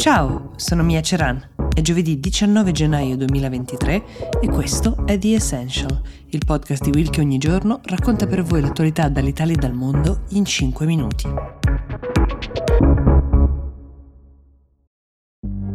Ciao, sono Mia Ceran. È giovedì 19 gennaio 2023 e questo è The Essential, il podcast di Will che ogni giorno racconta per voi l'attualità dall'Italia e dal mondo in 5 minuti.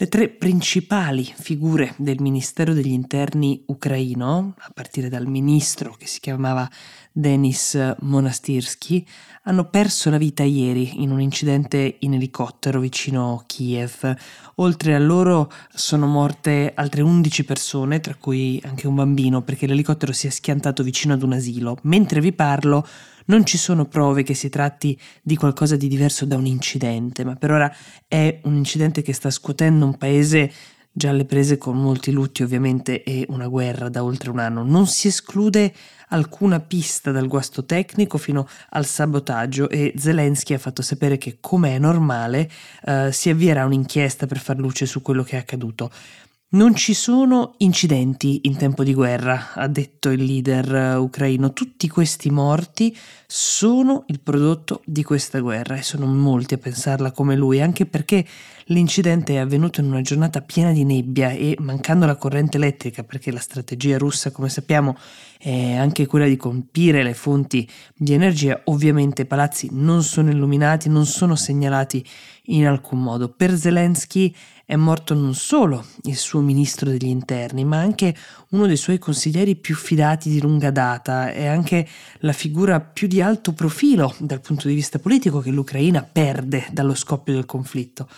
Le tre principali figure del Ministero degli Interni ucraino, a partire dal ministro che si chiamava Denis Monastirsky, hanno perso la vita ieri in un incidente in elicottero vicino Kiev. Oltre a loro sono morte altre 11 persone, tra cui anche un bambino, perché l'elicottero si è schiantato vicino ad un asilo. Mentre vi parlo, non ci sono prove che si tratti di qualcosa di diverso da un incidente, ma per ora è un incidente che sta scuotendo un paese già alle prese con molti lutti ovviamente e una guerra da oltre un anno. Non si esclude alcuna pista dal guasto tecnico fino al sabotaggio e Zelensky ha fatto sapere che, come è normale, eh, si avvierà un'inchiesta per far luce su quello che è accaduto. Non ci sono incidenti in tempo di guerra, ha detto il leader eh, ucraino. Tutti questi morti sono il prodotto di questa guerra e sono molti a pensarla come lui, anche perché l'incidente è avvenuto in una giornata piena di nebbia e mancando la corrente elettrica, perché la strategia russa, come sappiamo, è anche quella di colpire le fonti di energia, ovviamente i palazzi non sono illuminati, non sono segnalati in alcun modo. Per Zelensky è morto non solo il suo ministro degli interni, ma anche uno dei suoi consiglieri più fidati di lunga data e anche la figura più di alto profilo dal punto di vista politico che l'Ucraina perde dallo scoppio del conflitto.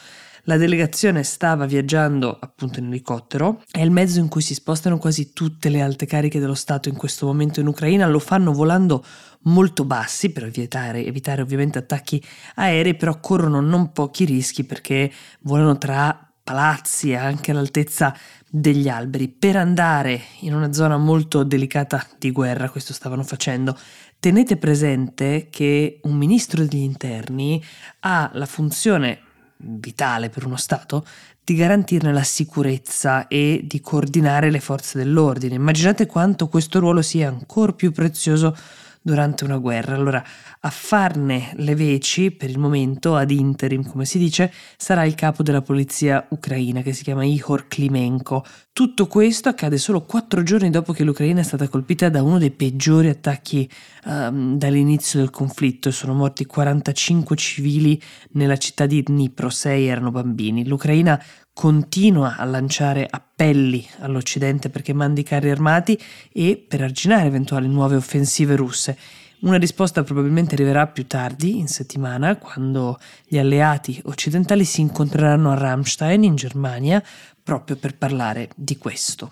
La delegazione stava viaggiando appunto in elicottero, è il mezzo in cui si spostano quasi tutte le alte cariche dello Stato in questo momento in Ucraina, lo fanno volando molto bassi per evitare, evitare ovviamente attacchi aerei, però corrono non pochi rischi perché volano tra palazzi anche all'altezza degli alberi. Per andare in una zona molto delicata di guerra, questo stavano facendo. Tenete presente che un ministro degli interni ha la funzione vitale per uno Stato di garantirne la sicurezza e di coordinare le forze dell'ordine. Immaginate quanto questo ruolo sia ancora più prezioso durante una guerra. Allora, a farne le veci, per il momento, ad interim, come si dice, sarà il capo della polizia ucraina, che si chiama Ihor Klimenko. Tutto questo accade solo quattro giorni dopo che l'Ucraina è stata colpita da uno dei peggiori attacchi um, dall'inizio del conflitto. Sono morti 45 civili nella città di Dnipro, 6 erano bambini. L'Ucraina continua a lanciare appelli all'Occidente perché mandi carri armati e per arginare eventuali nuove offensive russe. Una risposta probabilmente arriverà più tardi, in settimana, quando gli alleati occidentali si incontreranno a Ramstein, in Germania, proprio per parlare di questo.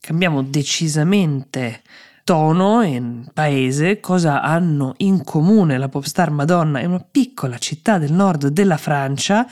Cambiamo decisamente tono e paese cosa hanno in comune la pop star Madonna e una piccola città del nord della Francia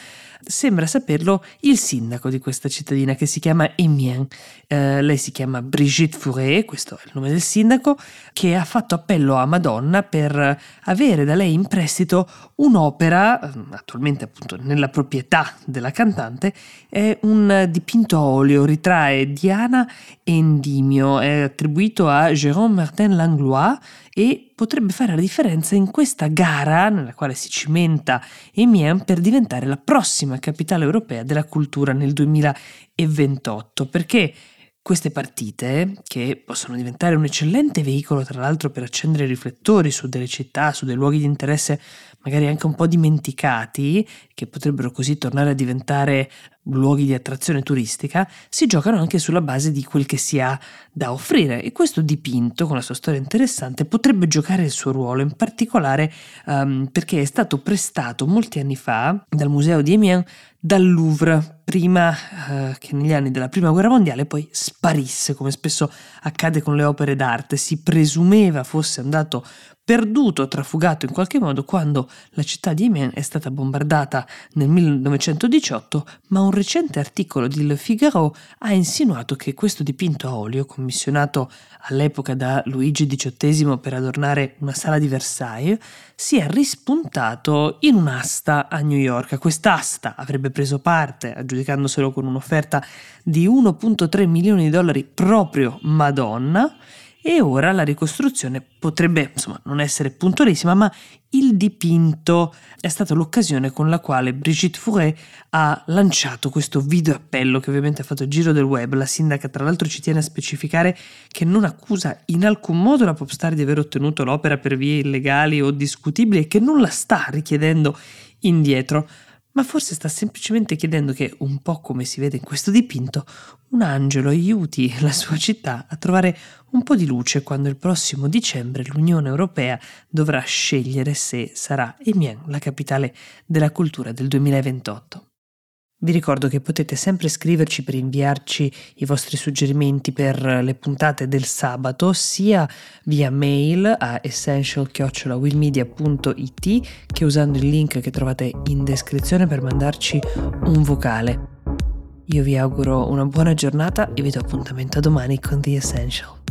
sembra saperlo il sindaco di questa cittadina che si chiama Amiens. Eh, lei si chiama Brigitte Furet, questo è il nome del sindaco, che ha fatto appello a Madonna per avere da lei in prestito un'opera, eh, attualmente appunto nella proprietà della cantante, è un dipinto a olio, ritrae Diana e Endimio, è attribuito a Jérôme Martin Langlois e potrebbe fare la differenza in questa gara nella quale si cimenta Amiens per diventare la prossima capitale europea della cultura nel 2028, perché queste partite, che possono diventare un eccellente veicolo tra l'altro per accendere i riflettori su delle città, su dei luoghi di interesse magari anche un po' dimenticati, che potrebbero così tornare a diventare luoghi di attrazione turistica, si giocano anche sulla base di quel che si ha da offrire. E questo dipinto, con la sua storia interessante, potrebbe giocare il suo ruolo, in particolare um, perché è stato prestato molti anni fa dal museo di Amiens dal Louvre, prima uh, che negli anni della Prima Guerra Mondiale poi sparisse, come spesso accade con le opere d'arte, si presumeva fosse andato perduto, trafugato in qualche modo quando la città di Amiens è stata bombardata nel 1918, ma un recente articolo di Le Figaro ha insinuato che questo dipinto a olio, commissionato all'epoca da Luigi XVIII per adornare una sala di Versailles, sia rispuntato in un'asta a New York. Quest'asta avrebbe preso parte, aggiudicandoselo con un'offerta di 1,3 milioni di dollari proprio Madonna, e ora la ricostruzione potrebbe insomma non essere puntualissima, ma il dipinto è stata l'occasione con la quale Brigitte Fourret ha lanciato questo video appello che ovviamente ha fatto il giro del web. La sindaca tra l'altro ci tiene a specificare che non accusa in alcun modo la popstar di aver ottenuto l'opera per vie illegali o discutibili e che non la sta richiedendo indietro ma forse sta semplicemente chiedendo che, un po' come si vede in questo dipinto, un angelo aiuti la sua città a trovare un po' di luce quando il prossimo dicembre l'Unione Europea dovrà scegliere se sarà Amiens la capitale della cultura del 2028. Vi ricordo che potete sempre scriverci per inviarci i vostri suggerimenti per le puntate del sabato, sia via mail a essential-willmedia.it che usando il link che trovate in descrizione per mandarci un vocale. Io vi auguro una buona giornata e vi do appuntamento a domani con The Essential.